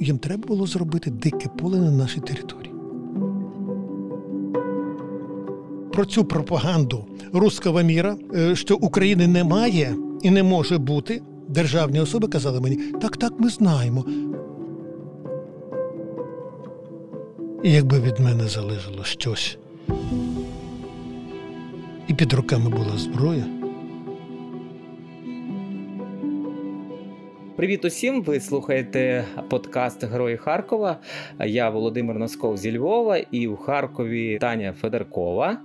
Їм треба було зробити дике поле на нашій території. Про цю пропаганду руского міра, е, що України немає і не може бути, державні особи казали мені, так, так, ми знаємо. І якби від мене залежало щось, і під руками була зброя. Привіт усім! Ви слухаєте подкаст Герої Харкова. Я Володимир Носков зі Львова і у Харкові Таня Федоркова.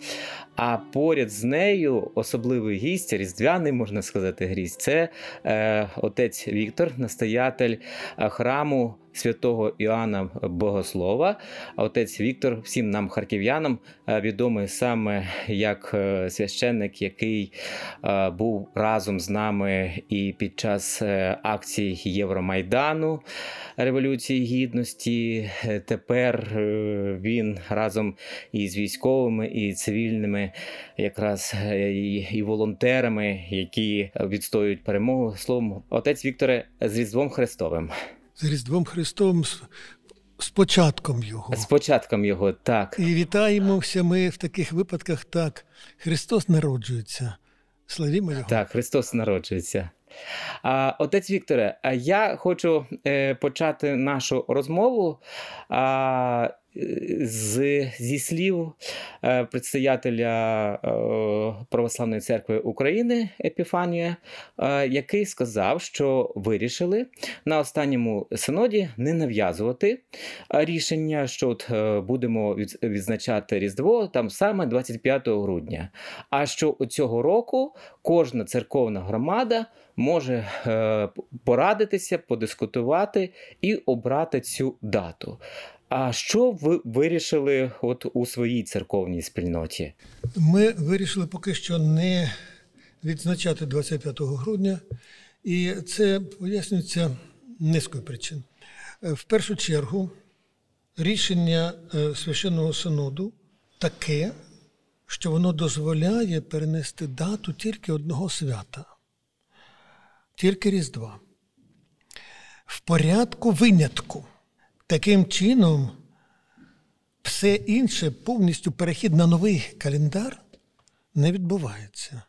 А поряд з нею особливий гість, різдвяний, можна сказати, гість це е, отець Віктор, настоятель храму святого Іоанна Богослова. Отець Віктор, всім нам, харків'янам, відомий саме як е, священник, який е, був разом з нами і під час е, акцій Євромайдану Революції Гідності. Тепер він разом із військовими і цивільними, якраз і волонтерами, які відстоюють перемогу. Словом, отець Вікторе з Різдвом Христовим з Різдвом Христом, з початком Його. З початком Його, так. І вітаємося ми в таких випадках так. Христос народжується. Славімо Його. Так, Христос народжується. Отець Вікторе, я хочу е, почати нашу розмову. З, Зі слів е, предстоятеля е, Православної церкви України Епіфанія, е, який сказав, що вирішили на останньому синоді не нав'язувати рішення, що от будемо відзначати Різдво там саме 25 грудня. А що цього року кожна церковна громада може порадитися, подискутувати і обрати цю дату. А що ви вирішили от у своїй церковній спільноті? Ми вирішили поки що не відзначати 25 грудня, і це пояснюється низкою причин. В першу чергу, рішення е, священного синоду таке, що воно дозволяє перенести дату тільки одного свята, тільки Різдва. В порядку винятку. Таким чином, все інше повністю перехід на новий календар не відбувається.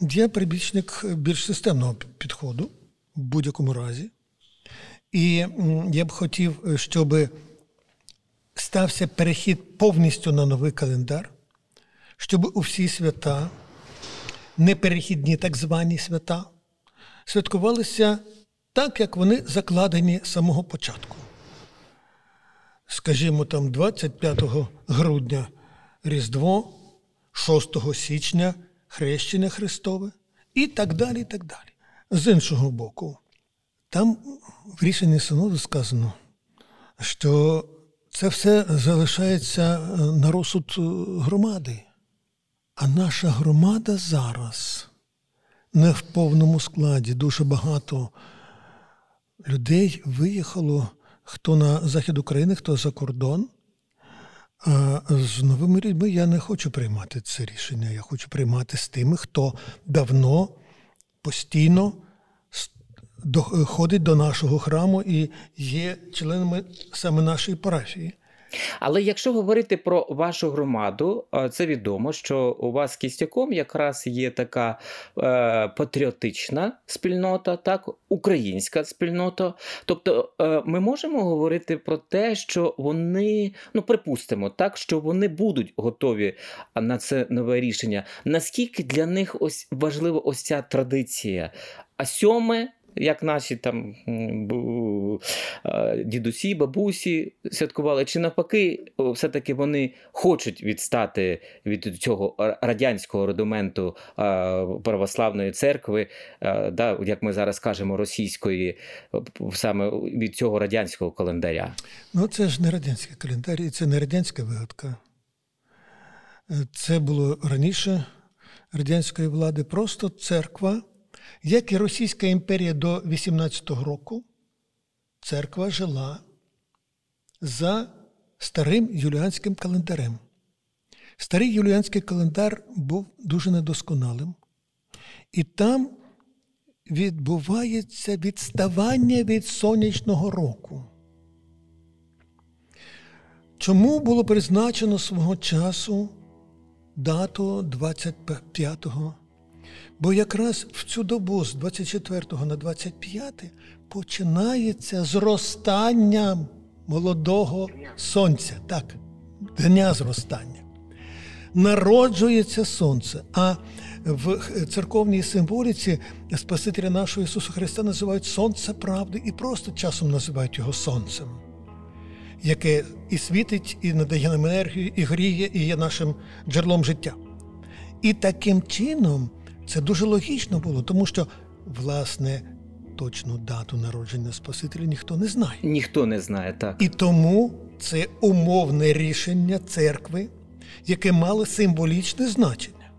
Я прибічник більш системного підходу в будь-якому разі. І я б хотів, щоб стався перехід повністю на новий календар, щоб у всі свята, неперехідні так звані свята, святкувалися так, як вони закладені з самого початку. Скажімо, там 25 грудня Різдво, 6 січня Хрещення Христове і так далі. і так далі. З іншого боку, там в рішенні синоду сказано, що це все залишається на розсуд громади. А наша громада зараз не в повному складі, дуже багато людей виїхало хто на захід України, хто за кордон. А з новими людьми я не хочу приймати це рішення. Я хочу приймати з тими, хто давно постійно ходить до нашого храму і є членами саме нашої парафії. Але якщо говорити про вашу громаду, це відомо, що у вас кістяком якраз є така е, патріотична спільнота, так, українська спільнота. Тобто е, ми можемо говорити про те, що вони, ну припустимо, так, що вони будуть готові на це нове рішення. Наскільки для них ось важлива ось ця традиція? А сьоме як наші там дідусі, бабусі святкували, чи навпаки, все-таки вони хочуть відстати від цього радянського рудименту православної церкви, да, як ми зараз кажемо, російської, саме від цього радянського календаря? Ну, це ж не радянський календар, і це не радянська вигадка. Це було раніше радянської влади. Просто церква. Як і Російська імперія до 18-го року, церква жила за старим юліанським календарем. Старий юліанський календар був дуже недосконалим. І там відбувається відставання від сонячного року. Чому було призначено свого часу дату 25-го? Бо якраз в цю добу з 24 на 25 починається зростання молодого сонця. Так, дня зростання. Народжується сонце. А в церковній символіці Спасителя нашого Ісуса Христа називають Сонце правди і просто часом називають його сонцем, яке і світить, і надає нам енергію, і гріє, і є нашим джерелом життя. І таким чином це дуже логічно було, тому що, власне, точну дату народження Спасителя ніхто не знає. Ніхто не знає, так. І тому це умовне рішення церкви, яке мало символічне значення.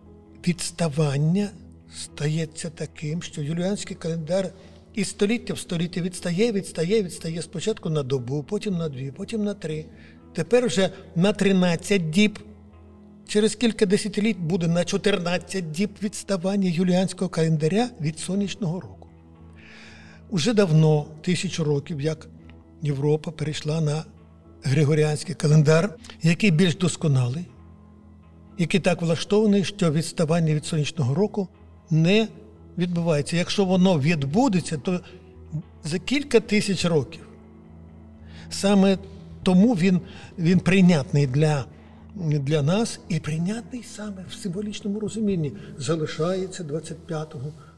Відставання стається таким, що юліанський календар із століття в століття відстає, відстає, відстає спочатку на добу, потім на дві, потім на три. Тепер вже на 13 діб. Через кілька десятиліть буде на 14 діб відставання юліанського календаря від сонячного року. Уже давно, тисячу років, як Європа перейшла на Григоріанський календар, який більш досконалий, який так влаштований, що відставання від сонячного року не відбувається. Якщо воно відбудеться, то за кілька тисяч років. Саме тому він, він прийнятний для для нас і прийнятний саме в символічному розумінні. Залишається 25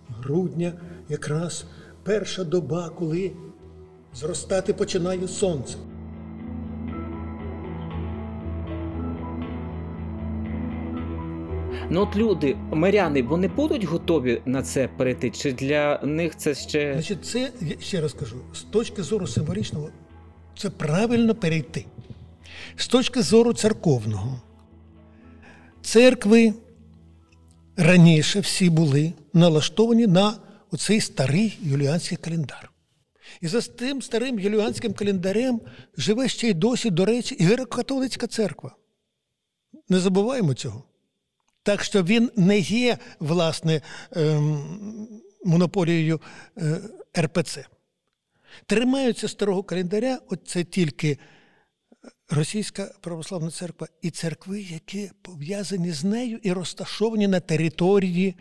грудня якраз перша доба, коли зростати починає сонце. Ну от люди, миряни, вони будуть готові на це перейти? Чи для них це ще. Значить, це, я ще раз кажу, з точки зору символічного, це правильно перейти. З точки зору церковного, церкви раніше всі були налаштовані на оцей старий юліанський календар. І за тим старим юліанським календарем живе ще й досі, до речі, і греко-католицька церква. Не забуваємо цього. Так що він не є, власне, ем, монополією е, РПЦ. Тримаються старого календаря, от це тільки Російська православна церква і церкви, які пов'язані з нею і розташовані на території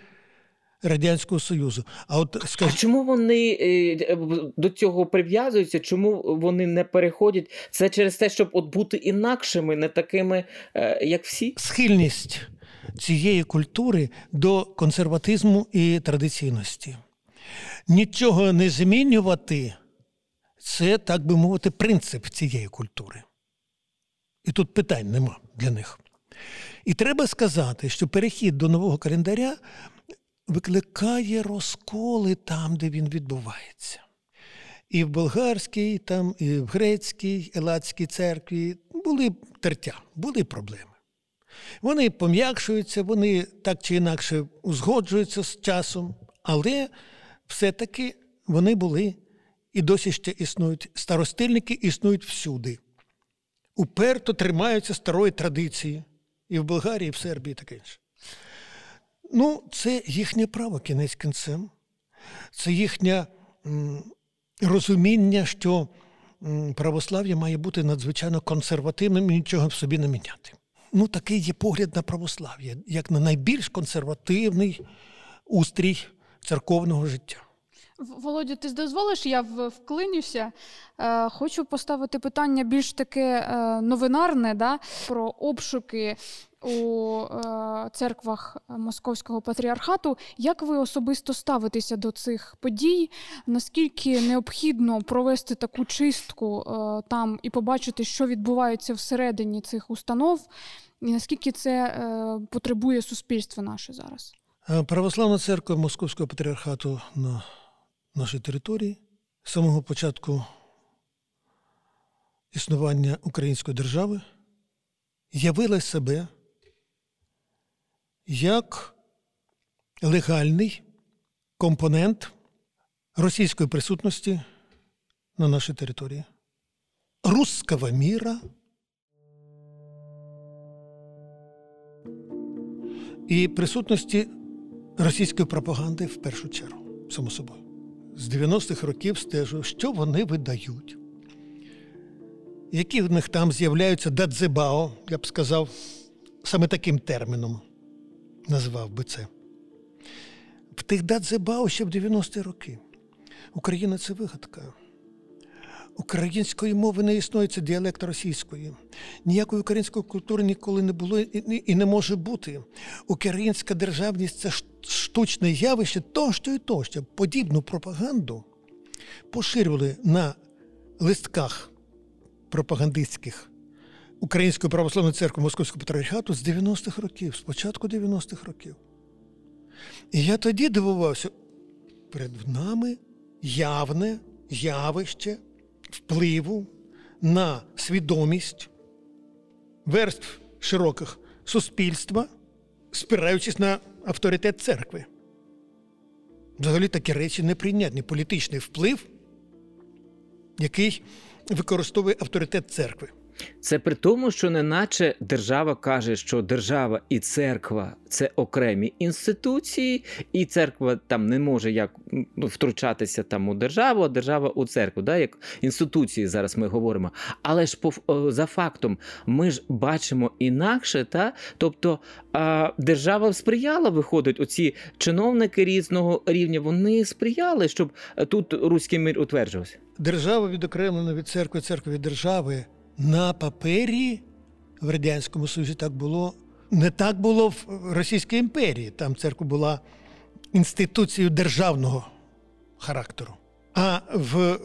Радянського Союзу. А от скаж... а чому вони е, до цього прив'язуються? Чому вони не переходять? Це через те, щоб от бути інакшими, не такими, е, як всі? Схильність цієї культури до консерватизму і традиційності. Нічого не змінювати це, так би мовити, принцип цієї культури. І тут питань нема для них. І треба сказати, що перехід до нового календаря викликає розколи там, де він відбувається. І в болгарській, там, і в грецькій, елатській церкві були тертя, були проблеми. Вони пом'якшуються, вони так чи інакше узгоджуються з часом, але все-таки вони були і досі ще існують. Старостильники існують всюди уперто тримаються старої традиції і в Болгарії, і в Сербії, і таке інше. Ну, це їхнє право кінець кінцем. Це їхнє розуміння, що православ'я має бути надзвичайно консервативним і нічого в собі не міняти. Ну, такий є погляд на православ'я, як на найбільш консервативний устрій церковного життя. Володя, ти дозволиш, я вклинюся. Е, хочу поставити питання більш таке е, новинарне да, про обшуки у е, церквах Московського патріархату. Як ви особисто ставитеся до цих подій? Наскільки необхідно провести таку чистку там і побачити, що відбувається всередині цих установ, і наскільки це потребує суспільства наше зараз? Православна церква Московського патріархату на нашій території з самого початку існування української держави явила себе як легальний компонент російської присутності на нашій території, русского міра і присутності російської пропаганди в першу чергу. само собою. З 90-х років стежу, що вони видають. Які в них там з'являються дадзебао, я б сказав, саме таким терміном назвав би це. В тих дадзебао ще в 90-ті роки. Україна це вигадка. Української мови не існує, це діалект російської. Ніякої української культури ніколи не було і не може бути. Українська державність це штучне явище тощо і тощо. Подібну пропаганду поширювали на листках пропагандистських Української православної церкви Московського патріархату з 90-х років, з початку 90-х років. І я тоді дивувався, перед нами явне явище впливу на свідомість верств широких суспільства, спираючись на авторитет церкви. Взагалі такі речі неприйнятні. Політичний вплив, який використовує авторитет церкви. Це при тому, що неначе держава каже, що держава і церква це окремі інституції, і церква там не може як ну, втручатися там у державу, а держава у церкву, да, як інституції зараз ми говоримо. Але ж по за фактом ми ж бачимо інакше, та тобто а, держава сприяла, виходить, оці чиновники різного рівня, вони сприяли, щоб тут руський мир утверджувався. Держава відокремлена від церкви, церква від держави. На папері в Радянському Союзі так було. Не так було в Російській імперії. Там церква була інституцією державного характеру. А в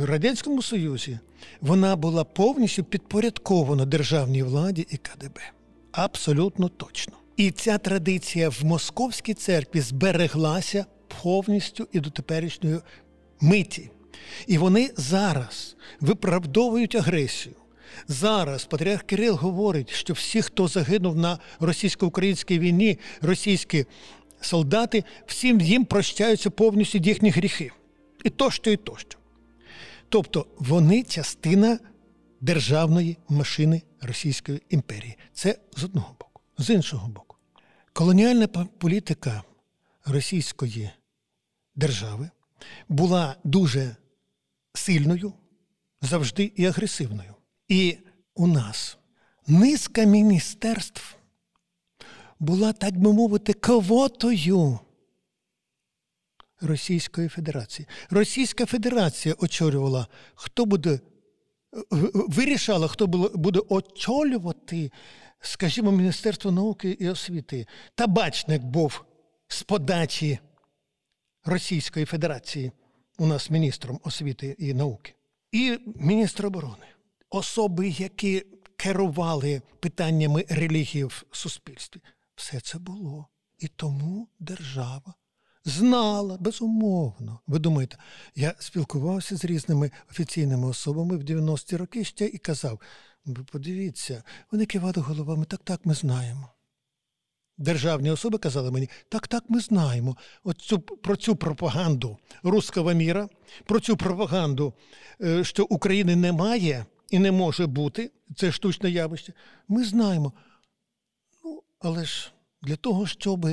Радянському Союзі вона була повністю підпорядкована державній владі і КДБ. Абсолютно точно. І ця традиція в Московській церкві збереглася повністю і до теперішньої миті. І вони зараз виправдовують агресію. Зараз Патріарх Кирил говорить, що всі, хто загинув на російсько-українській війні, російські солдати, всім їм прощаються повністю їхні гріхи. І тощо, і тощо. Тобто вони частина державної машини Російської імперії. Це з одного боку. З іншого боку, колоніальна політика Російської держави була дуже сильною завжди і агресивною. І у нас низка міністерств була, так би мовити, квотою Російської Федерації. Російська Федерація очолювала, хто буде, вирішала, хто буде очолювати, скажімо, Міністерство науки і освіти. Табачник був з подачі Російської Федерації у нас міністром освіти і науки, і міністр оборони особи, які керували питаннями релігії в суспільстві. Все це було. І тому держава знала безумовно. Ви думаєте, я спілкувався з різними офіційними особами в 90-ті роки ще і казав: ви подивіться, вони кивали головами, так, так, ми знаємо. Державні особи казали мені, так, так, ми знаємо От цю, про цю пропаганду руского міра, про цю пропаганду, е, що України немає, і не може бути, це штучне явище, ми знаємо. Ну, але ж для того, щоб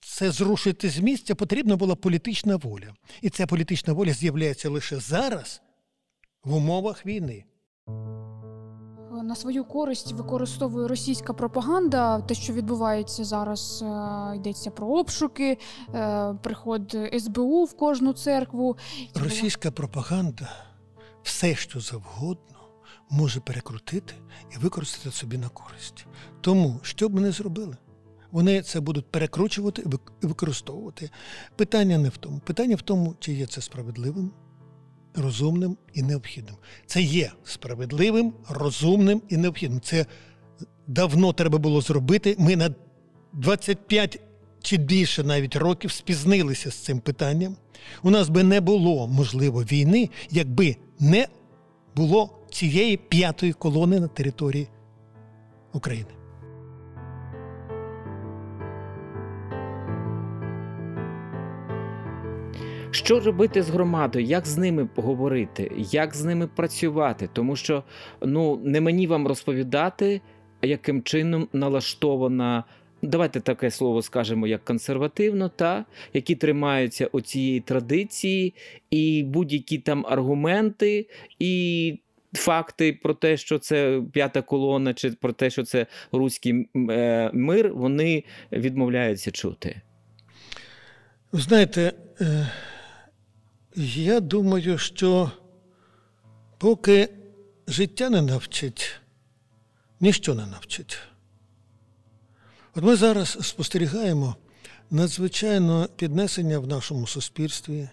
це зрушити з місця, потрібна була політична воля. І ця політична воля з'являється лише зараз в умовах війни. На свою користь використовує російська пропаганда. Те, що відбувається зараз, е, йдеться про обшуки, е, приход СБУ в кожну церкву. Російська пропаганда все, що завгодно може перекрутити і використати собі на користь. Тому, що б вони зробили? Вони це будуть перекручувати і використовувати. Питання не в тому. Питання в тому, чи є це справедливим, розумним і необхідним. Це є справедливим, розумним і необхідним. Це давно треба було зробити. Ми на 25 чи більше навіть років спізнилися з цим питанням. У нас би не було можливо війни, якби не було цієї п'ятої колони на території України. Що робити з громадою? Як з ними поговорити, як з ними працювати? Тому що ну не мені вам розповідати, яким чином налаштована давайте таке слово скажемо, як консервативно, та які тримаються оцієї традиції, і будь-які там аргументи, і факти про те, що це п'ята колона, чи про те, що це руський е, мир, вони відмовляються чути. Знаєте, е, я думаю, що поки життя не навчить, ніщо не навчить. От ми зараз спостерігаємо надзвичайно піднесення в нашому суспільстві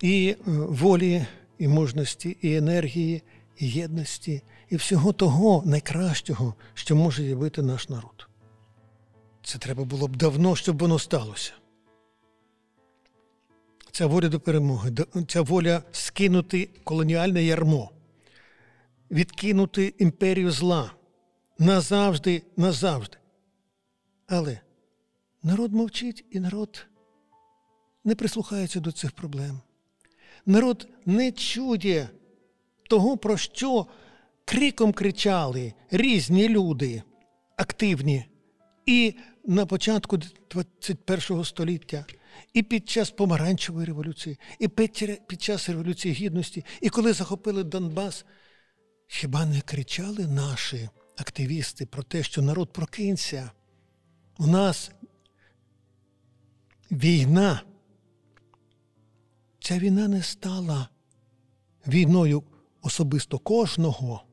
і е, волі, і мужності, і енергії, і єдності, і всього того найкращого, що може явити наш народ. Це треба було б давно, щоб воно сталося. Ця воля до перемоги, ця воля скинути колоніальне ярмо, відкинути імперію зла назавжди, назавжди. Але народ мовчить і народ не прислухається до цих проблем. Народ не чує того, про що криком кричали різні люди, активні, і на початку 21 століття, і під час помаранчевої революції, і під час Революції Гідності, і коли захопили Донбас, хіба не кричали наші активісти про те, що народ прокинься? У нас війна. Ця війна не стала війною особисто кожного,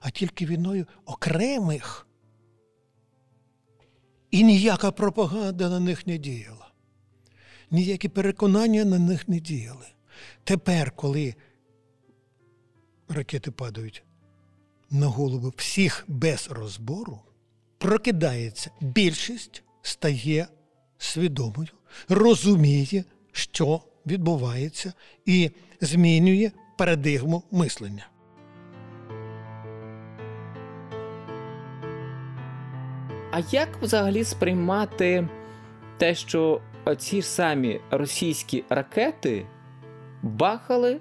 а тільки війною окремих. І ніяка пропаганда на них не діяла, ніякі переконання на них не діяли. Тепер, коли ракети падають на голову всіх без розбору, прокидається більшість стає свідомою, розуміє, що відбувається, і змінює парадигму мислення. А як взагалі сприймати те, що ці ж самі російські ракети бахали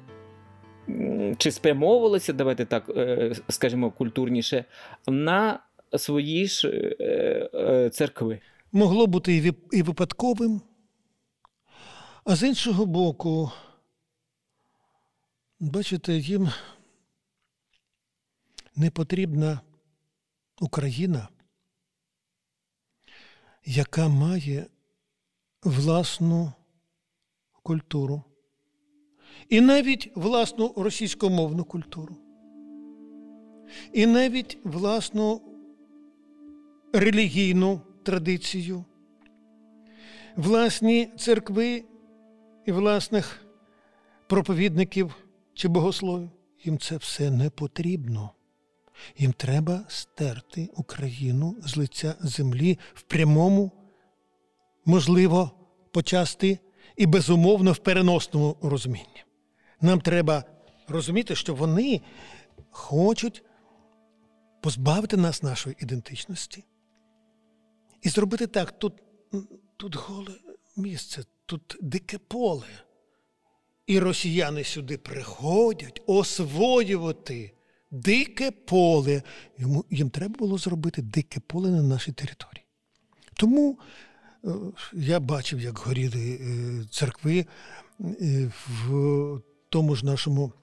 чи спрямовувалися, давайте так е, скажімо, культурніше, на свої ж е, е, церкви? Могло бути і випадковим, а з іншого боку, бачите, їм не потрібна Україна, яка має власну культуру і навіть власну російськомовну культуру, і навіть власну релігійну традицію, власні церкви і власних проповідників чи богословів. Їм це все не потрібно. Їм треба стерти Україну з лиця землі в прямому, можливо, почасти і безумовно в переносному розумінні. Нам треба розуміти, що вони хочуть позбавити нас нашої ідентичності. І зробити так: тут, тут голе місце, тут дике поле. І росіяни сюди приходять освоювати дике поле. Йому, Їм треба було зробити дике поле на нашій території. Тому е, я бачив, як горіли е, церкви е, в тому ж нашому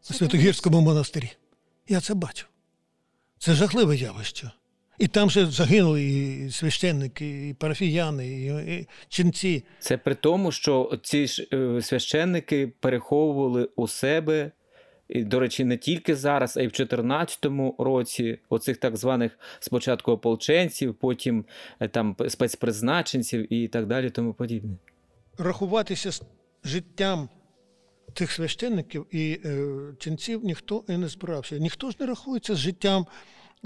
Святогірському монастирі. Я це бачив. Це жахливе явище. І там ще загинули і священники, і парафіяни, і, і ченці. Це при тому, що ці ж е, священники переховували у себе. І, До речі, не тільки зараз, а й в 2014 році оцих так званих спочатку ополченців, потім е, там спецпризначенців і так далі, тому подібне. Рахуватися з життям тих священників і е, ченців ніхто і не збирався. Ніхто ж не рахується з життям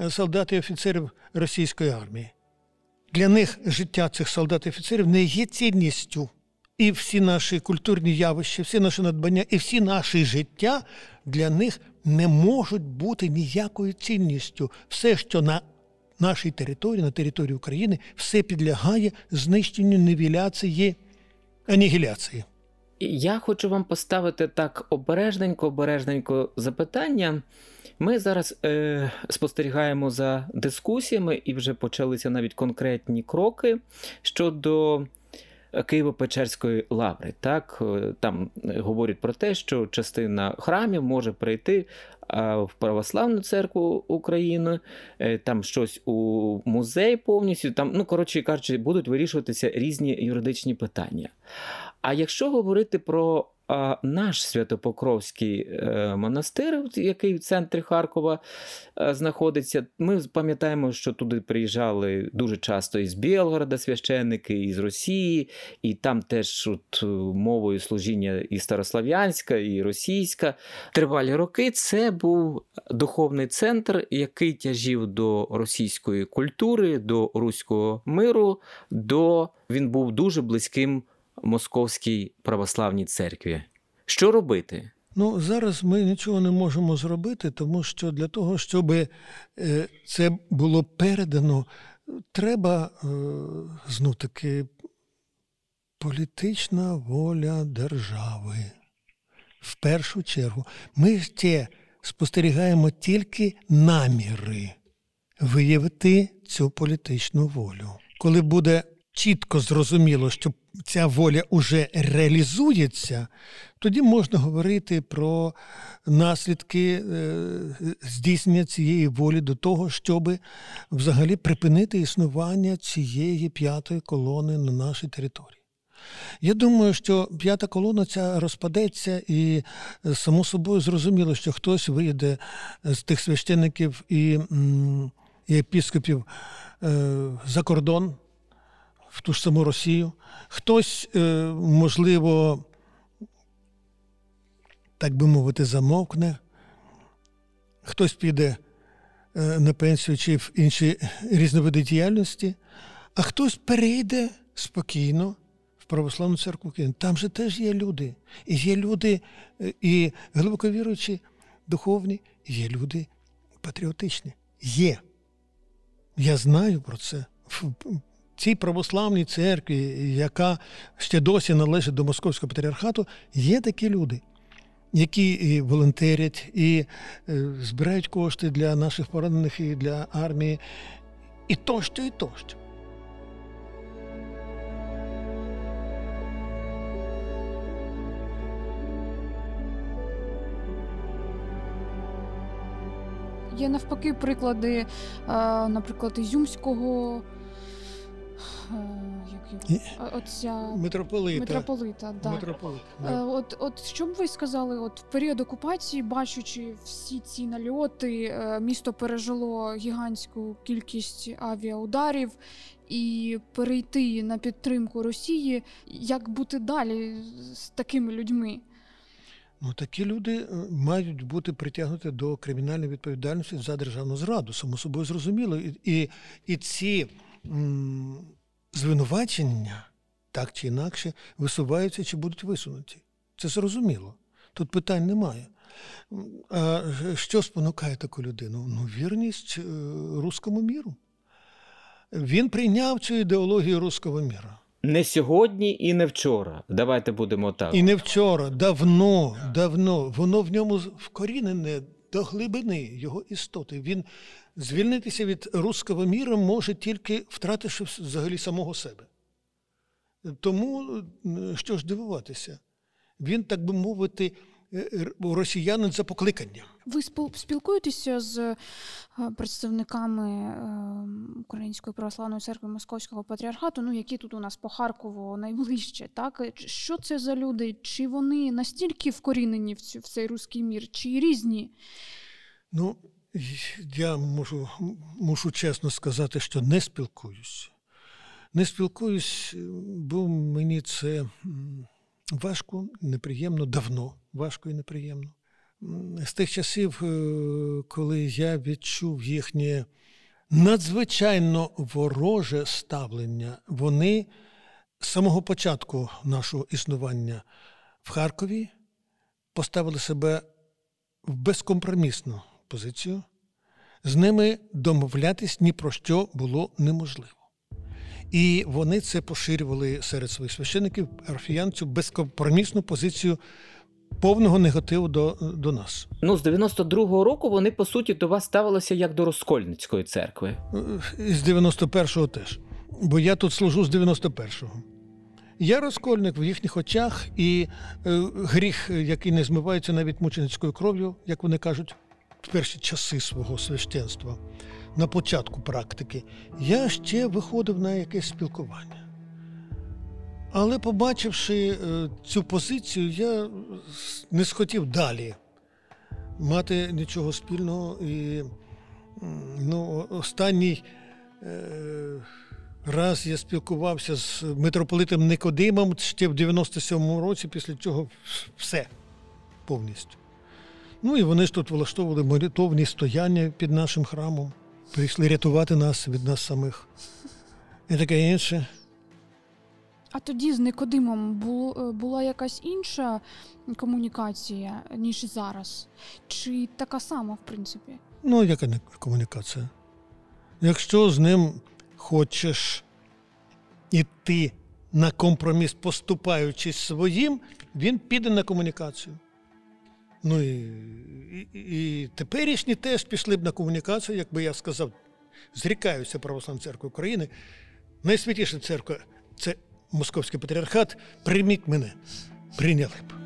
солдат і офіцерів російської армії. Для них життя цих солдат і офіцерів не є цінністю. І всі наші культурні явища, всі наші надбання, і всі наші життя для них не можуть бути ніякою цінністю. Все, що на нашій території, на території України, все підлягає знищенню, невіляції, анігіляції. Я хочу вам поставити так обережненько, обережненько запитання. Ми зараз е, спостерігаємо за дискусіями і вже почалися навіть конкретні кроки щодо Києво-Печерської лаври. Так, е, Там говорять про те, що частина храмів може прийти в Православну церкву України, е, там щось у музей повністю. Там, ну коротше кажучи, будуть вирішуватися різні юридичні питання. А якщо говорити про а, наш Святопокровський е, монастир, який в центрі Харкова е, знаходиться, ми пам'ятаємо, що туди приїжджали дуже часто із Білгорода священники, із Росії, і там теж от, мовою служіння і старослав'янська, і російська. Тривалі роки це був духовний центр, який тяжів до російської культури, до руського миру, до він був дуже близьким. Московській православній церкві. Що робити? Ну, зараз ми нічого не можемо зробити, тому що для того, щоб е, це було передано, треба е, знов таки політична воля держави. В першу чергу, ми ще спостерігаємо тільки наміри виявити цю політичну волю. Коли буде чітко зрозуміло, що ця воля вже реалізується, тоді можна говорити про наслідки е, здійснення цієї волі до того, щоб взагалі припинити існування цієї п'ятої колони на нашій території. Я думаю, що п'ята колона ця розпадеться, і е, само собою зрозуміло, що хтось вийде з тих священників і, епіскопів е, за кордон в ту ж саму Росію. Хтось, е, можливо, так би мовити, замовкне, хтось піде е, на пенсію чи в інші різновиди діяльності, а хтось перейде спокійно в православну церкву України. Там же теж є люди. І є люди е, і глибоко віруючі, духовні, і є люди патріотичні. Є. Я знаю про це цій православній церкві, яка ще досі належить до Московського патріархату, є такі люди, які і волонтерять, і е, збирають кошти для наших поранених і для армії, і тощо, і тощо. Є навпаки приклади, е, наприклад, Ізюмського як його? Отця митрополита. Митрополита, да. Митрополит, да. Е, от, от що б ви сказали, от в період окупації, бачучи всі ці нальоти, е, місто пережило гігантську кількість авіаударів. І перейти на підтримку Росії, як бути далі з такими людьми? Ну, такі люди мають бути притягнуті до кримінальної відповідальності за державну зраду, само собою зрозуміло. І і, і ці звинувачення так чи інакше висуваються чи будуть висунуті. Це зрозуміло. Тут питань немає. А Що спонукає таку людину? Ну, вірність е, руському міру. Він прийняв цю ідеологію руського міра. Не сьогодні і не вчора. Давайте будемо так. І не вчора, давно, давно. Воно в ньому вкорінене до глибини його істоти. Він звільнитися від руського міра може тільки втративши взагалі самого себе. Тому що ж дивуватися? Він, так би мовити, е, росіянин за покликанням. Ви спілкуєтеся з е, представниками е, Української православної церкви Московського патріархату, ну які тут у нас по Харкову найближче, так що це за люди? Чи вони настільки вкорінені в цей руський мір, чи різні? Ну, я можу, мушу чесно сказати, що не спілкуюсь. Не спілкуюсь, бо мені це важко, неприємно, давно важко і неприємно. З тих часів, е, коли я відчув їхнє надзвичайно вороже ставлення, вони з самого початку нашого існування в Харкові поставили себе в безкомпромісну позицію, з ними домовлятись ні про що було неможливо. І вони це поширювали серед своїх священників, парафіян, цю безкомпромісну позицію повного негативу до, до нас. Ну, з 92-го року вони, по суті, до вас ставилися як до розкольницької церкви. І з 91-го теж. Бо я тут служу з 91-го. Я розкольник в їхніх очах, і е, гріх, який не змивається навіть мученицькою кров'ю, як вони кажуть, в перші часи свого священства, на початку практики, я ще виходив на якесь спілкування. Але побачивши е, цю позицію, я не схотів далі мати нічого спільного. І ну, останній е, раз я спілкувався з митрополитом Никодимом ще в 97-му році, після цього все повністю. Ну і вони ж тут влаштовували молитовні стояння під нашим храмом, прийшли рятувати нас від нас самих і таке інше. А тоді з Никодимом бу- була якась інша комунікація, ніж зараз? Чи така сама, в принципі? Ну, яка не комунікація? Якщо з ним хочеш іти на компроміс, поступаючись своїм, він піде на комунікацію. Ну і, і, і теперішні теж пішли б на комунікацію, якби я сказав, зрікаюся Православної церкви України. Найсвятіша церква це Московський патріархат. Прийміть мене. Прийняли б.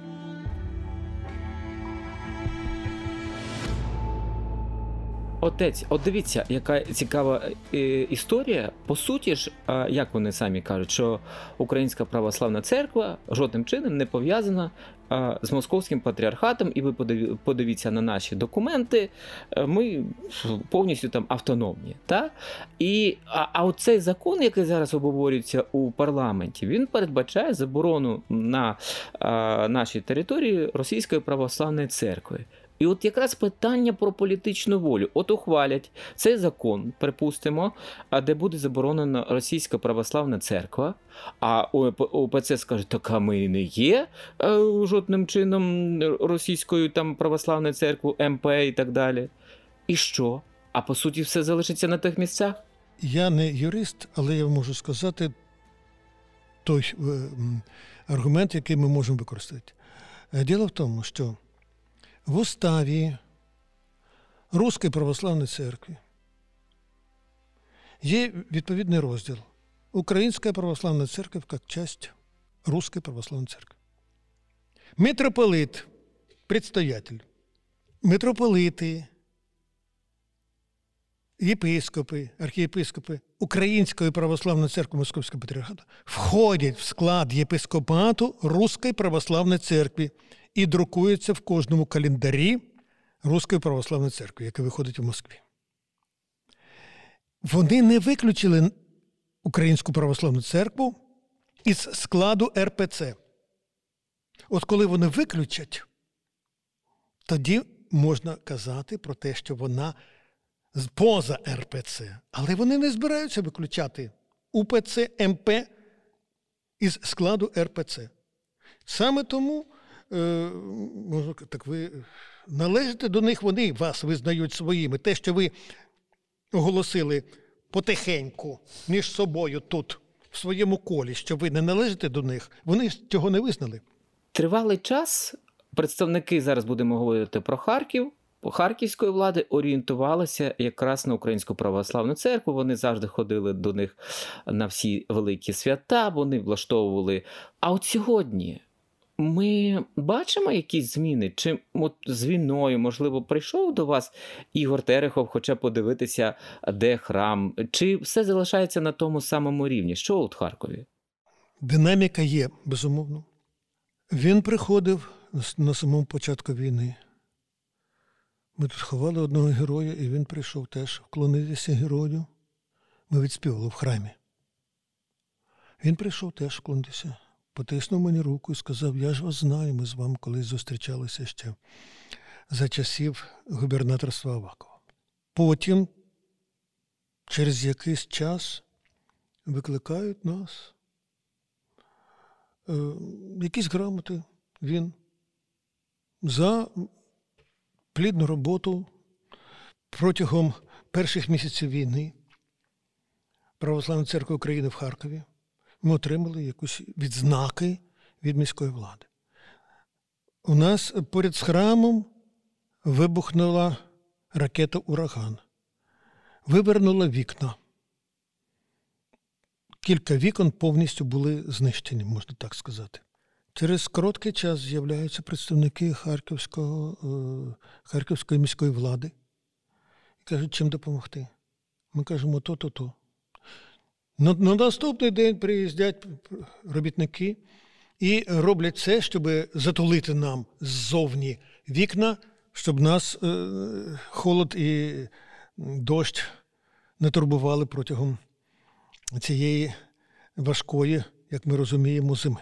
Отець, от дивіться, яка цікава е, історія. По суті ж, як вони самі кажуть, що Українська православна церква жодним чином не пов'язана з московським патріархатом, і ви подивіться на наші документи. е, Ми повністю там автономні. Та? І, а, а оцей закон, який зараз обговорюється у парламенті, він передбачає заборону на а, нашій території Російської православної церкви. І от якраз питання про політичну волю. От ухвалять цей закон, припустимо, де буде заборонена російська православна церква. А ОПЦ скаже, так а ми не є е, жодним чином російською там православною церквою, МП і так далі. І що? А по суті, все залишиться на тих місцях? Я не юрист, але я можу сказати той е, аргумент, який ми можемо використати. Е, Діло в тому, що в уставі Руської православної церкви. Є відповідний розділ Українська православна церква як часть Руської православної церкви. Митрополит, предстоятель, митрополити, єпископи, архієпископи Української православної церкви Московського патріархату входять в склад єпископату Руської православної церкви і друкуються в кожному календарі Руської православної церкви, яка виходить у Москві. Вони не виключили Українську православну церкву із складу РПЦ. От коли вони виключать, тоді можна казати про те, що вона поза РПЦ. Але вони не збираються виключати УПЦ МП із складу РПЦ. Саме тому, можна так ви належите до них, вони вас визнають своїми. Те, що ви оголосили потихеньку між собою тут, в своєму колі, що ви не належите до них, вони цього не визнали. Тривалий час представники зараз будемо говорити про Харків. Харківської влади орієнтувалися якраз на українську православну церкву. Вони завжди ходили до них на всі великі свята, вони влаштовували. А от сьогодні ми бачимо якісь зміни? Чи от з війною, можливо, прийшов до вас Ігор Терехов, хоча подивитися, де храм? Чи все залишається на тому самому рівні? Що от Харкові? Динаміка є, безумовно. Він приходив на самому початку війни. Ми тут ховали одного героя, і він прийшов теж вклонитися герою. Ми відспівали в храмі. Він прийшов теж вклонитися, потиснув мені руку і сказав: Я ж вас знаю, ми з вами колись зустрічалися ще за часів губернаторства Авакова. Потім, через якийсь час, викликають нас е, якісь грамоти він за плідну роботу протягом перших місяців війни. Православної церкви України в Харкові. Ми отримали якусь відзнаки від міської влади. У нас поряд з храмом вибухнула ракета Ураган, вивернула вікна. Кілька вікон повністю були знищені, можна так сказати. Через короткий час з'являються представники Харківського, е, Харківської міської влади і кажуть, чим допомогти. Ми кажемо то-то-то. На, на наступний день приїздять робітники і роблять все, щоб затулити нам ззовні вікна, щоб нас е, холод і дощ не турбували протягом цієї важкої, як ми розуміємо, зими.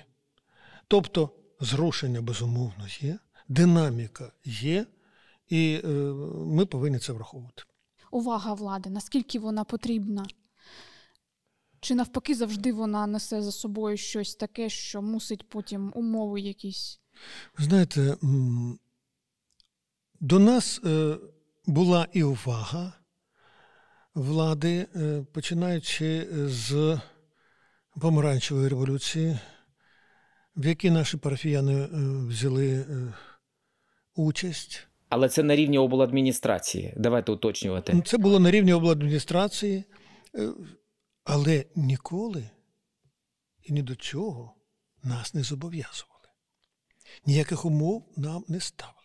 Тобто зрушення, безумовно, є, динаміка є, і е, ми повинні це враховувати. Увага влади, наскільки вона потрібна? Чи навпаки завжди вона несе за собою щось таке, що мусить потім умови якісь? Знаєте, до нас е, була і увага влади, е, починаючи з помаранчевої революції, в якій наші парафіяни е, взяли участь. Але це на рівні обладміністрації. Давайте уточнювати. Це було на рівні обладміністрації. Але ніколи і ні до чого нас не зобов'язували. Ніяких умов нам не ставили.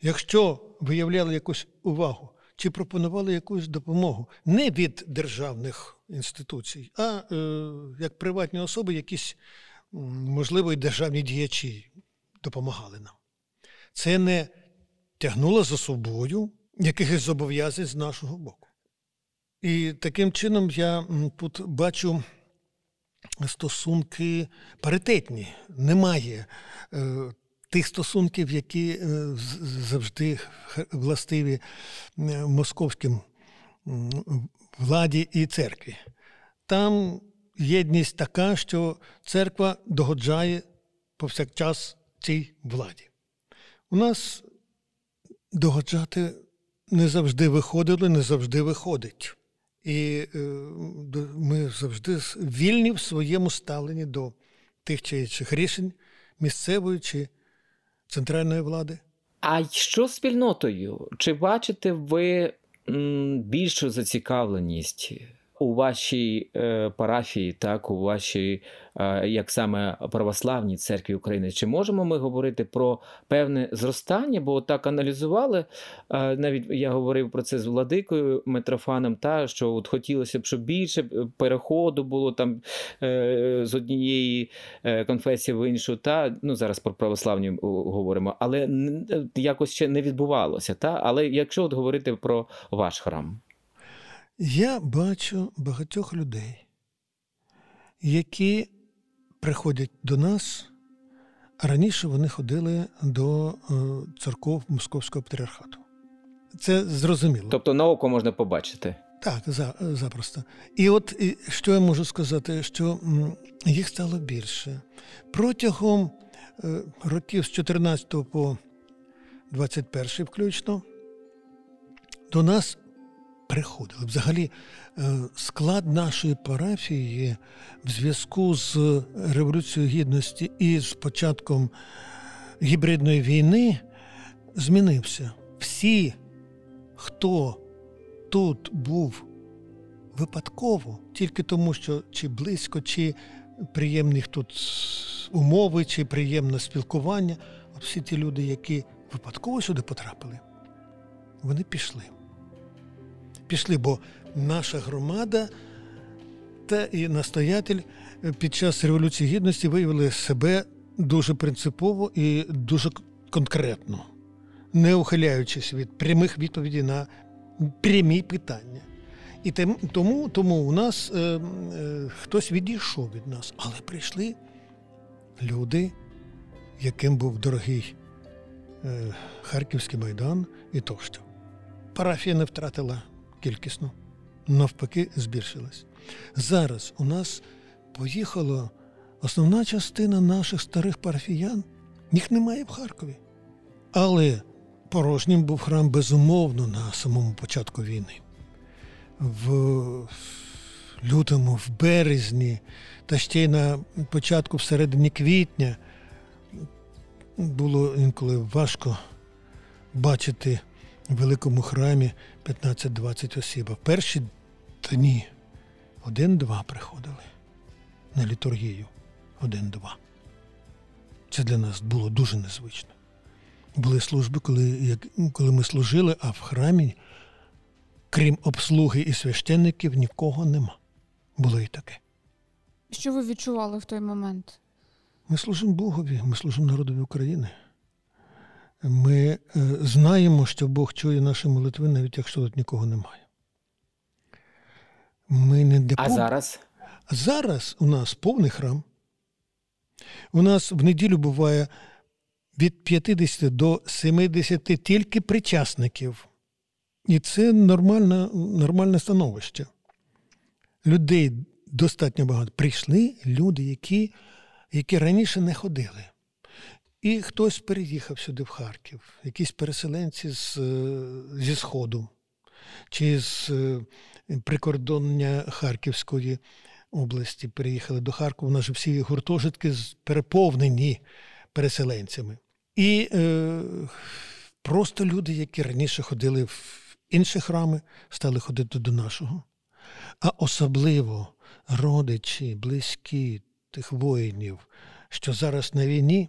Якщо виявляли якусь увагу чи пропонували якусь допомогу не від державних інституцій, а е, як приватні особи, якісь, можливо, і державні діячі допомагали нам, це не тягнуло за собою якихось зобов'язань з нашого боку. І таким чином я тут бачу стосунки паритетні. Немає е, тих стосунків, які е, завжди властиві московським владі і церкві. Там єдність така, що церква догоджає повсякчас цій владі. У нас догоджати не завжди виходило, не завжди виходить. І е, ми завжди вільні в своєму ставленні до тих чи інших рішень місцевої чи центральної влади. А що з спільнотою? Чи бачите ви більшу зацікавленість у вашій е, парафії, так, у вашій, е, як саме православній церкві України, чи можемо ми говорити про певне зростання? Бо так аналізували. Е, навіть я говорив про це з владикою Митрофаном, та що от хотілося б, щоб більше переходу було там е, з однієї е, конфесії в іншу, та ну зараз про православні говоримо, але якось ще не відбувалося. Та? Але якщо от говорити про ваш храм. Я бачу багатьох людей, які приходять до нас, а раніше вони ходили до е, церков Московського патріархату. Це зрозуміло. Тобто на око можна побачити. Так, за, запросто. І от що я можу сказати, що їх стало більше. Протягом е, років з 14 по 21 включно до нас приходили. Взагалі, е, склад нашої парафії в зв'язку з Революцією Гідності і з початком гібридної війни змінився. Всі, хто тут був випадково, тільки тому, що чи близько, чи приємних тут умови, чи приємне спілкування, всі ті люди, які випадково сюди потрапили, вони пішли пішли, бо наша громада та і настоятель під час Революції Гідності виявили себе дуже принципово і дуже конкретно, не ухиляючись від прямих відповідей на прямі питання. І тому тому у нас е, е, хтось відійшов від нас, але прийшли люди, яким був дорогий е, Харківський майдан і тощо. Парафія не втратила кількісно, навпаки, збільшилась. Зараз у нас поїхала основна частина наших старих парафіян, їх немає в Харкові. Але порожнім був храм безумовно на самому початку війни. В лютому, в березні, та ще й на початку, в середині квітня, було інколи важко бачити в великому храмі 15-20 осіб. А в перші дні один-два приходили на літургію. Один-два. Це для нас було дуже незвично. Були служби, коли як, коли ми служили, а в храмі, крім обслуги і священників, нікого нема. Було і таке. Що ви відчували в той момент? Ми служимо Богові, ми служимо народові України. Ми е, знаємо, що Бог чує наші молитви, навіть якщо тут нікого немає. Ми не депо... А зараз? Зараз у нас повний храм. У нас в неділю буває від 50 до 70 тільки причасників. І це нормальне, нормальне становище. Людей достатньо багато. Прийшли люди, які, які раніше не ходили. І хтось переїхав сюди в Харків, якісь переселенці з, зі Сходу чи з е, прикордоння Харківської області переїхали до Харкова. У нас же всі гуртожитки переповнені переселенцями. І е, просто люди, які раніше ходили в інші храми, стали ходити до нашого. А особливо родичі, близькі тих воїнів, що зараз на війні,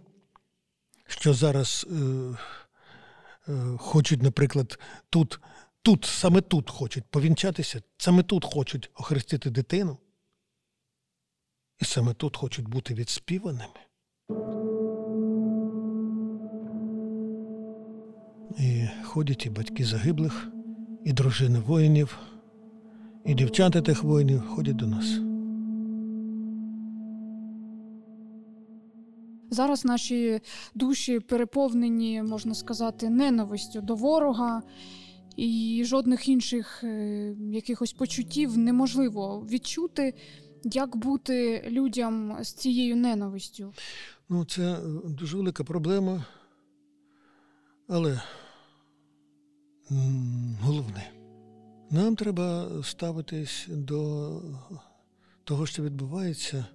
що зараз е, е, хочуть, наприклад, тут, тут, саме тут хочуть повінчатися, саме тут хочуть охрестити дитину. І саме тут хочуть бути відспіваними. І ходять і батьки загиблих, і дружини воїнів, і дівчата тих воїнів ходять до нас. Зараз наші душі переповнені, можна сказати, ненавистю до ворога, і жодних інших е, якихось почуттів неможливо відчути. Як бути людям з цією ненавистю? Ну, це дуже велика проблема. Але головне, нам треба ставитись до того, що відбувається,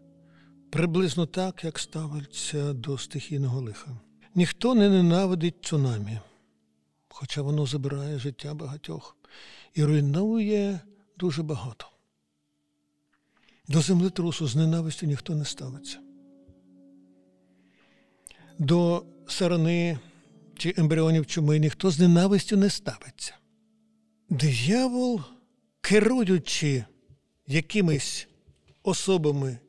приблизно так, як ставиться до стихійного лиха. Ніхто не ненавидить цунамі, хоча воно забирає життя багатьох і руйнує дуже багато. До землетрусу з ненавистю ніхто не ставиться. До сарани чи ембріонів чуми ніхто з ненавистю не ставиться. Диявол, керуючи якимись особами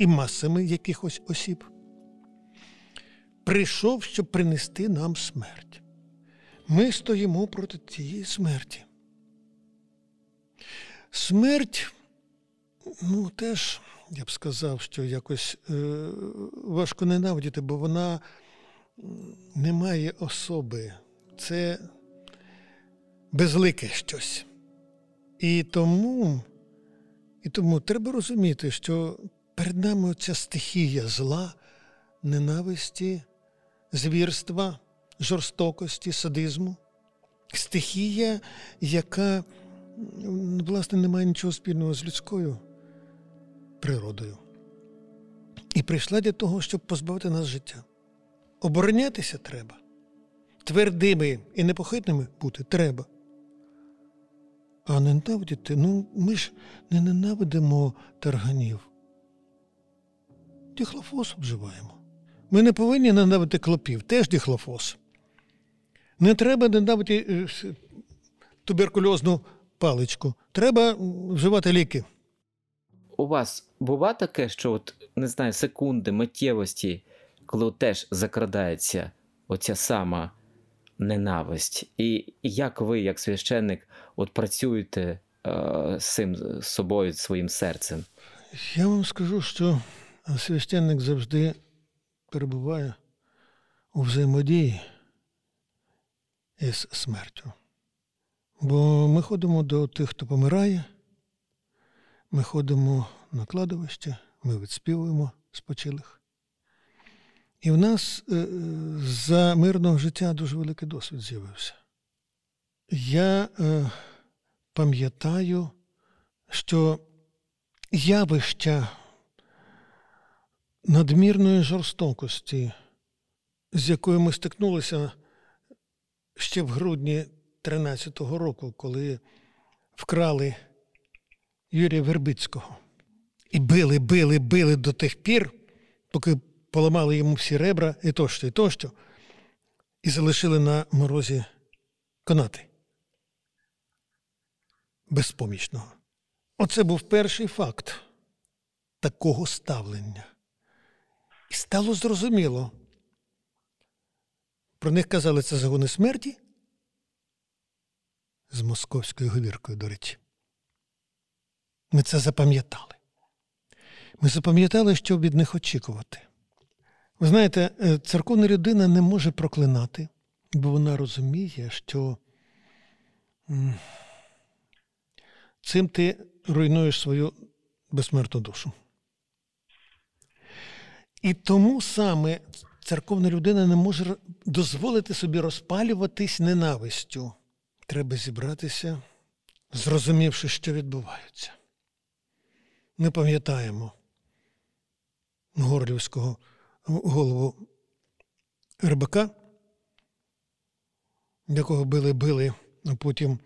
і масами якихось осіб, прийшов, щоб принести нам смерть. Ми стоїмо проти цієї смерті. Смерть Ну, теж я б сказав, що якось е, важко ненавидіти, бо вона не має особи. Це безлике щось. І тому, і тому треба розуміти, що перед нами ця стихія зла, ненависті, звірства, жорстокості, садизму. Стихія, яка, власне, не має нічого спільного з людською природою. І прийшла для того, щоб позбавити нас життя. Оборонятися треба. Твердими і непохитними бути треба. А ненавидіти, ну ми ж не ненавидимо тарганів. Діхлофос вживаємо. Ми не повинні ненавидити клопів, теж діхлофос. Не треба ненавидити е, туберкульозну паличку. Треба вживати ліки у вас бува таке, що от не знаю, секунди миттєвості, коли теж закрадається оця сама ненависть, і як ви, як священник, от працюєте е, з цим з собою, своїм серцем? Я вам скажу, що священник завжди перебуває у взаємодії із смертю. Бо ми ходимо до тих, хто помирає. Ми ходимо на кладовище, ми відспівуємо спочилих. І в нас е, за мирного життя дуже великий досвід з'явився. Я е, пам'ятаю, що явища надмірної жорстокості, з якою ми стикнулися ще в грудні 13-го року, коли вкрали Юрія Вербицького. І били, били, били до тих пір, поки поламали йому всі ребра і тощо, і тощо, і залишили на морозі конати. Безпомічного. Оце був перший факт такого ставлення. І стало зрозуміло. Про них казали це загони смерті з московською говіркою, до речі. Ми це запам'ятали. Ми запам'ятали, що від них очікувати. Ви знаєте, е, церковна людина не може проклинати, бо вона розуміє, що цим ти руйнуєш свою безсмертну душу. І тому саме церковна людина не може дозволити собі розпалюватись ненавистю. Треба зібратися, зрозумівши, що відбувається. Ми пам'ятаємо Горлівського голову рибака, якого били, били, а потім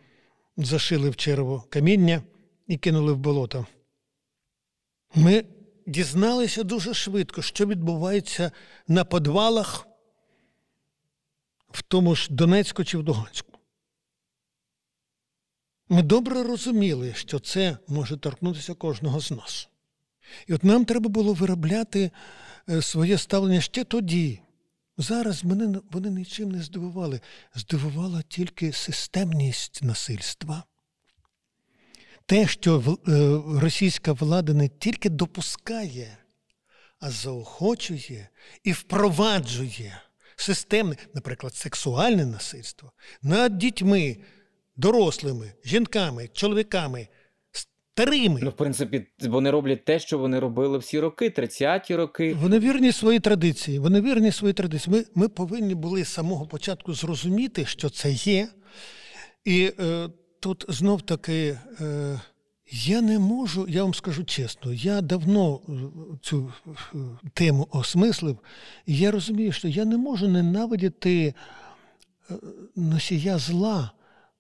зашили в черво каміння і кинули в болото. Ми дізналися дуже швидко, що відбувається на подвалах в тому ж Донецьку чи в Дуганську. Ми добре розуміли, що це може торкнутися кожного з нас. І от нам треба було виробляти е, своє ставлення ще тоді. Зараз мене вони нічим не здивували. Здивувала тільки системність насильства. Те, що е, російська влада не тільки допускає, а заохочує і впроваджує системне, наприклад, сексуальне насильство над дітьми, дорослими, жінками, чоловіками, старими. Ну, в принципі, вони роблять те, що вони робили всі роки, 30-ті роки. Вони вірні своїй традиції. Вони вірні своїй традиції. Ми ми повинні були з самого початку зрозуміти, що це є. І е, тут знов таки. Е, я не можу, я вам скажу чесно, я давно е, цю е, тему осмислив, і я розумію, що я не можу ненавидіти е, носія зла,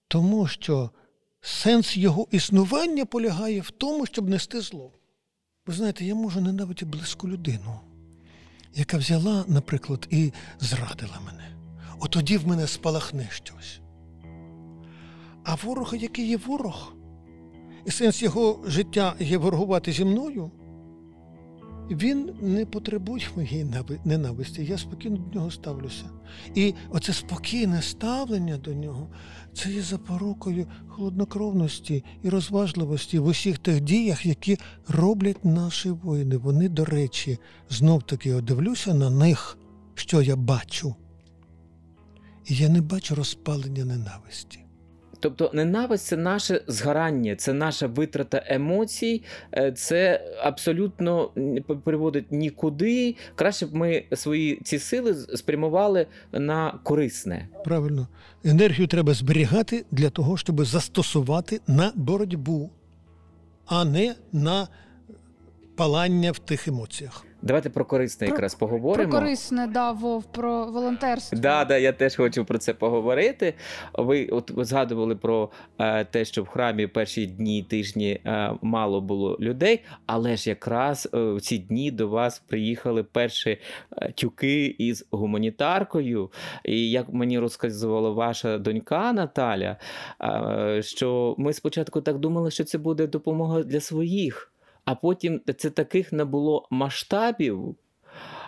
тому що сенс його існування полягає в тому, щоб нести зло. Ви знаєте, я можу ненавидіти близьку людину, яка взяла, наприклад, і зрадила мене. От тоді в мене спалахне щось. А ворог, який є ворог, і сенс його життя є ворогувати зі мною, він не потребує моєї ненависті. Я спокійно до нього ставлюся. І оце спокійне ставлення до нього це є запорукою холоднокровності і розважливості в усіх тих діях, які роблять наші воїни. Вони, до речі, знов таки дивлюся на них, що я бачу. І я не бачу розпалення ненависті. Тобто ненависть це наше згорання, це наша витрата емоцій, е, це абсолютно не приводить нікуди. Краще б ми свої ці сили спрямували на корисне. Правильно, енергію треба зберігати для того, щоб застосувати на боротьбу, а не на палання в тих емоціях. Давайте про корисне про, якраз поговоримо. Про корисне, да, Вов, про волонтерство. Да, да, я теж хочу про це поговорити. Ви от згадували про е, те, що в храмі перші дні тижні е, мало було людей, але ж якраз е, в ці дні до вас приїхали перші е, тюки із гуманітаркою. І як мені розказувала ваша донька Наталя, е, що ми спочатку так думали, що це буде допомога для своїх а потім це таких набуло масштабів,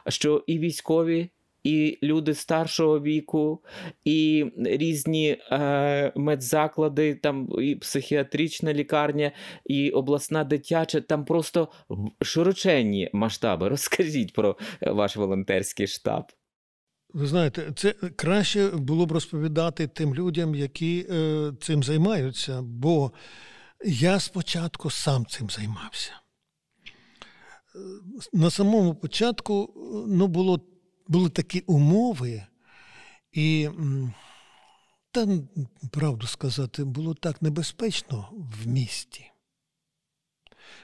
що і військові. І люди старшого віку, і різні е, медзаклади, там і психіатрична лікарня, і обласна дитяча, там просто широченні масштаби. Розкажіть про ваш волонтерський штаб. Ви знаєте, це краще було б розповідати тим людям, які е, цим займаються, бо я спочатку сам цим займався на самому початку ну, було, були такі умови, і, та, правду сказати, було так небезпечно в місті.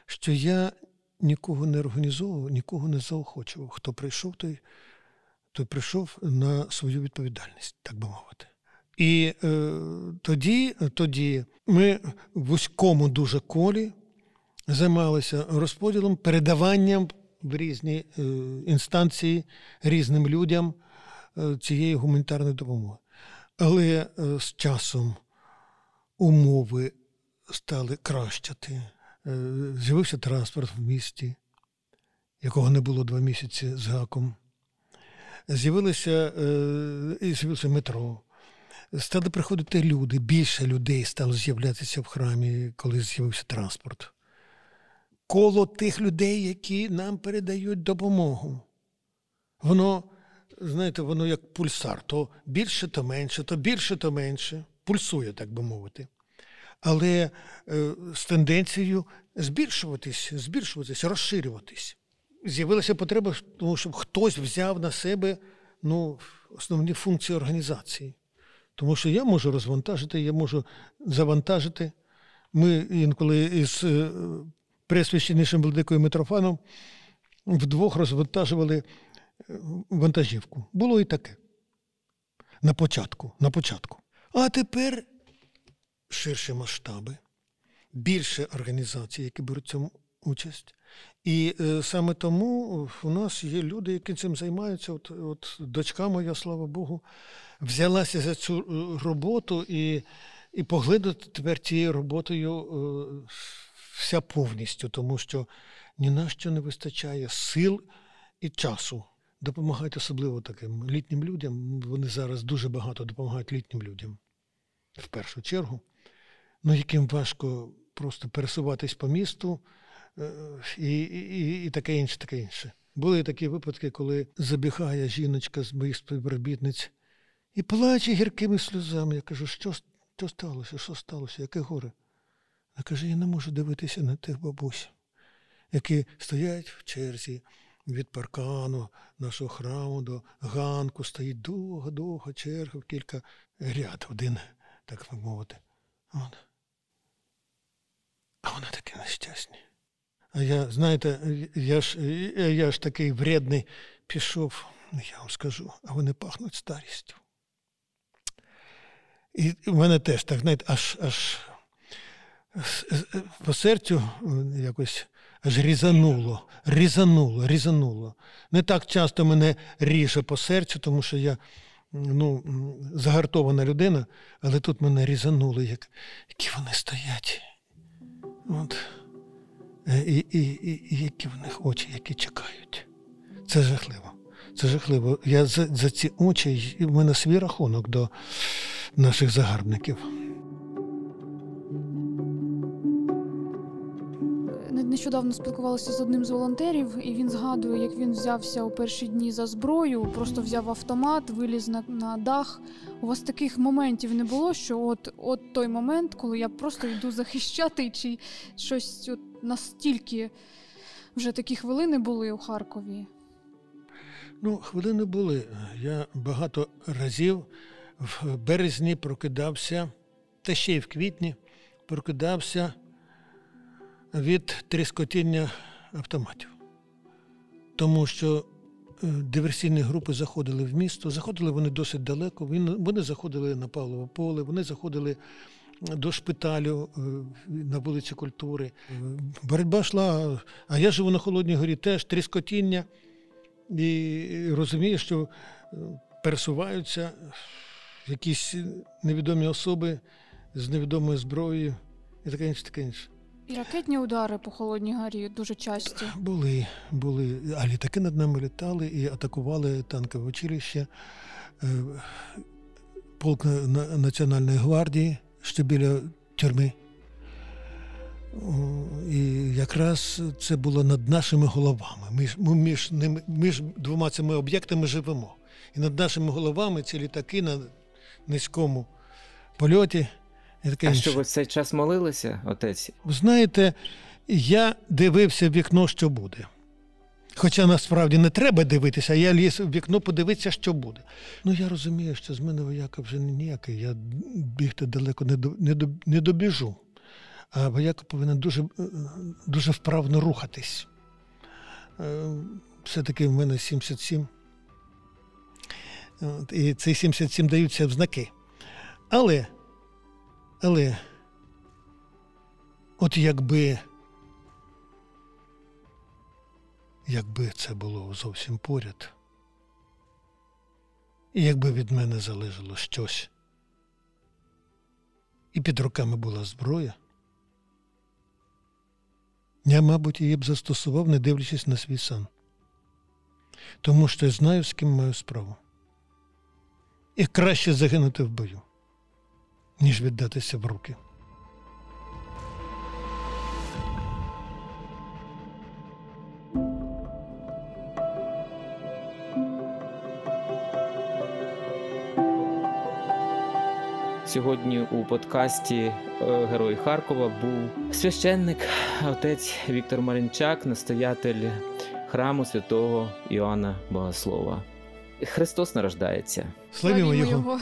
що я нікого не організовував, нікого не заохочував. Хто прийшов, той, той прийшов на свою відповідальність, так би мовити. І е, тоді, тоді ми в вузькому дуже колі займалися розподілом, передаванням в різні е, інстанції різним людям е, цієї гуманітарної допомоги. Але е, з часом умови стали кращати. З'явився транспорт в місті, якого не було два місяці з гаком. З'явилося, е, з'явилося метро. Стали приходити люди, більше людей стало з'являтися в храмі, коли з'явився транспорт. Коло тих людей, які нам передають допомогу. Воно, знаєте, воно як пульсар, то більше, то менше, то більше, то менше. Пульсує, так би мовити. Але е, з тенденцією збільшуватись, збільшуватись, розширюватись. З'явилася потреба, тому щоб хтось взяв на себе ну, основні функції організації. Тому що я можу розвантажити, я можу завантажити. Ми інколи із пресвященнішим Владикою Митрофаном вдвох розвантажували е, вантажівку. Було і таке. На початку. на початку. А тепер ширші масштаби, більше організацій, які беруть цьому участь. І е, саме тому у нас є люди, які цим займаються. От, от дочка моя, слава Богу, взялася за цю е, роботу і і поглинути тепер цією роботою е, вся повністю, тому що ні на що не вистачає сил і часу. Допомагають особливо таким літнім людям. Вони зараз дуже багато допомагають літнім людям в першу чергу, ну яким важко просто пересуватись по місту і, і, і таке інше, таке інше. Були такі випадки, коли забігає жіночка з моїх співробітниць і плаче гіркими сльозами. Я кажу, що що сталося? Що сталося? Яке горе? Вона каже, я не можу дивитися на тих бабусь, які стоять в черзі від паркану нашого храму до ганку, стоїть довго-довго черга, в кілька ряд, один, так мовити. От. А вони такі нещасні. А я, знаєте, я ж я ж такий вредний пішов, я вам скажу, а вони пахнуть старістю. І в мене теж так, знаєте, аж аж по серцю якось аж різануло, різануло, різануло. Не так часто мене ріже по серцю, тому що я ну, загартована людина, але тут мене різануло, як, які вони стоять. От. Е, і, і, і, і які в них очі, які чекають. Це жахливо. Це жахливо. Я за, за ці очі, в мене свій рахунок до наших загарбників. Нещодавно спілкувалася з одним з волонтерів, і він згадує, як він взявся у перші дні за зброю, просто взяв автомат, виліз на на дах. У вас таких моментів не було, що от от той момент, коли я просто йду захищати, чи щось от настільки вже такі хвилини були у Харкові? Ну, хвилини були. Я багато разів в березні прокидався, та ще й в квітні прокидався від тріскотіння автоматів. Тому що е, диверсійні групи заходили в місто, заходили вони досить далеко, вони заходили на Павлове поле, вони заходили до шпиталю е, на вулиці культури. Боротьба йшла, а я живу на Холодній горі, теж тріскотіння і розумію, що е, пересуваються якісь невідомі особи з невідомою зброєю і таке інше, таке інше. Ракетні удари по Холодній горі дуже часті. Були, були. А літаки над нами літали і атакували танкове училище, е, полк Національної гвардії ще біля тюрми. І якраз це було над нашими головами. Ми ми між ними, між двома цими об'єктами живемо. І над нашими головами ці літаки на низькому польоті. Таке а що ви в цей час молилися, отець? Знаєте, я дивився в вікно, що буде. Хоча насправді не треба дивитися, я ліз в вікно подивитися, що буде. Ну я розумію, що з мене вояка вже ніякий, я бігти далеко не до, не, до, не добіжу. а вояк повинен дуже, е, дуже вправно рухатись. Е, Все-таки в мене 77. І цей 77 даються в знаки. Але, але, от якби, якби це було зовсім поряд, і якби від мене залежало щось, і під руками була зброя, я, мабуть, її б застосував, не дивлячись на свій сан. Тому що я знаю, з ким маю справу. І краще загинути в бою, ніж віддатися в руки. Сьогодні у подкасті е, Герої Харкова був священник, отець Віктор Маринчак, настоятель храму святого Іоанна Богослова. Христос народжається. Славімо Славімо його! його.